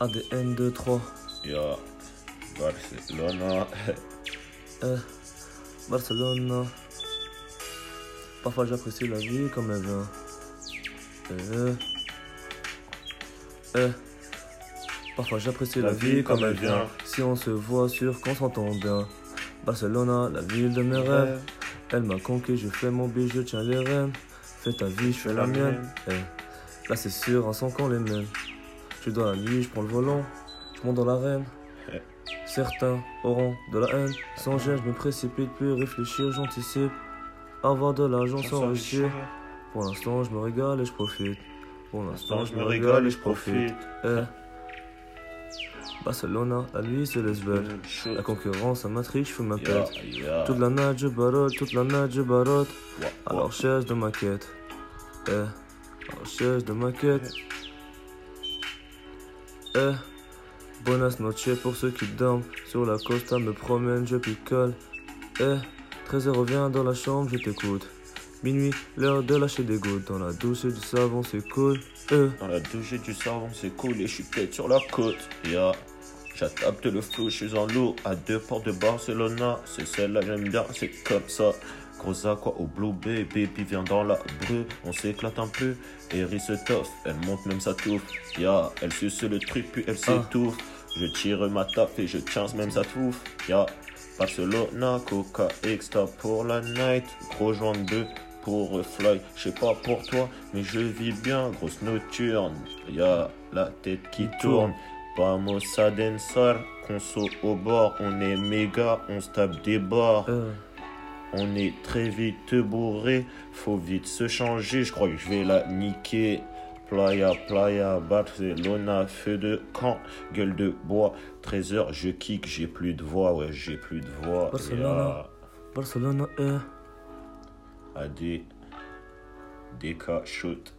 ADN 2-3. Ya Barcelona. Eh. Barcelone. Parfois j'apprécie la vie comme elle vient. Eh. Eh. Parfois j'apprécie la, vie comme elle vient. Si on se voit, sûr qu'on s'entend bien. Barcelona, la ville de mes rêves. Elle m'a conquis, je fais mon bijou, je tiens les rênes. Fais ta vie, je fais la mienne. Là c'est sûr, un son qu'on les mêmes. Je dois la nuit, je prends le volant, je monte dans l'arène. Certains auront de la haine. Sans gêne, je me précipite, plus réfléchir, j'anticipe. Avoir de l'argent sans réussir. Pour l'instant, je me régale et je profite. Pour l'instant, je me régale et je profite. Eh. Barcelona, à lui, c'est les belle. La concurrence à Matrix, je fais ma Ya, pète. ya. Toute la natte, je barotte, toute la natte, je barotte. À wa- la recherche de ma quête. Eh. Recherche de ma quête. Eh. Buenas noches pour ceux qui dorment. Sur la costa, me promène, je picole. Eh. 13h revient dans la chambre, je t'écoute. Minuit, l'heure de lâcher des gouttes. Dans la douce du savon, c'est cool. Eh. Dans la douche du savon, c'est cool et je suis sur la côte. Ya, j'adapte le flou, je suis en loup. À deux portes de Barcelona, c'est celle-là, j'aime bien, c'est comme ça. Gros aqua au blue bay, baby vient dans la brue, on s'éclate un peu. Eri se toffe, elle monte même sa touffe. Ya, elle suce le truc puis elle s'étouffe. Je tire ma taf et je tiens même sa touffe. Ya, Barcelona, Coca Extra pour la night. Gros joint de deux pour fly. Je sais pas pour toi, mais je vis bien. Grosse nocturne, y'a la tête qui tourne. Vamos a danzar, conso au bord. On est méga, on se tape des barres. Eh. On est très vite bourré, faut vite se changer. Je crois que je vais la niquer. Playa, playa, Barcelona, feu de camp, gueule de bois. 13h, je kick, j'ai plus de voix, ouais, j'ai plus de voix. Barcelona. Barcelona, eh. AD, DK, shoot.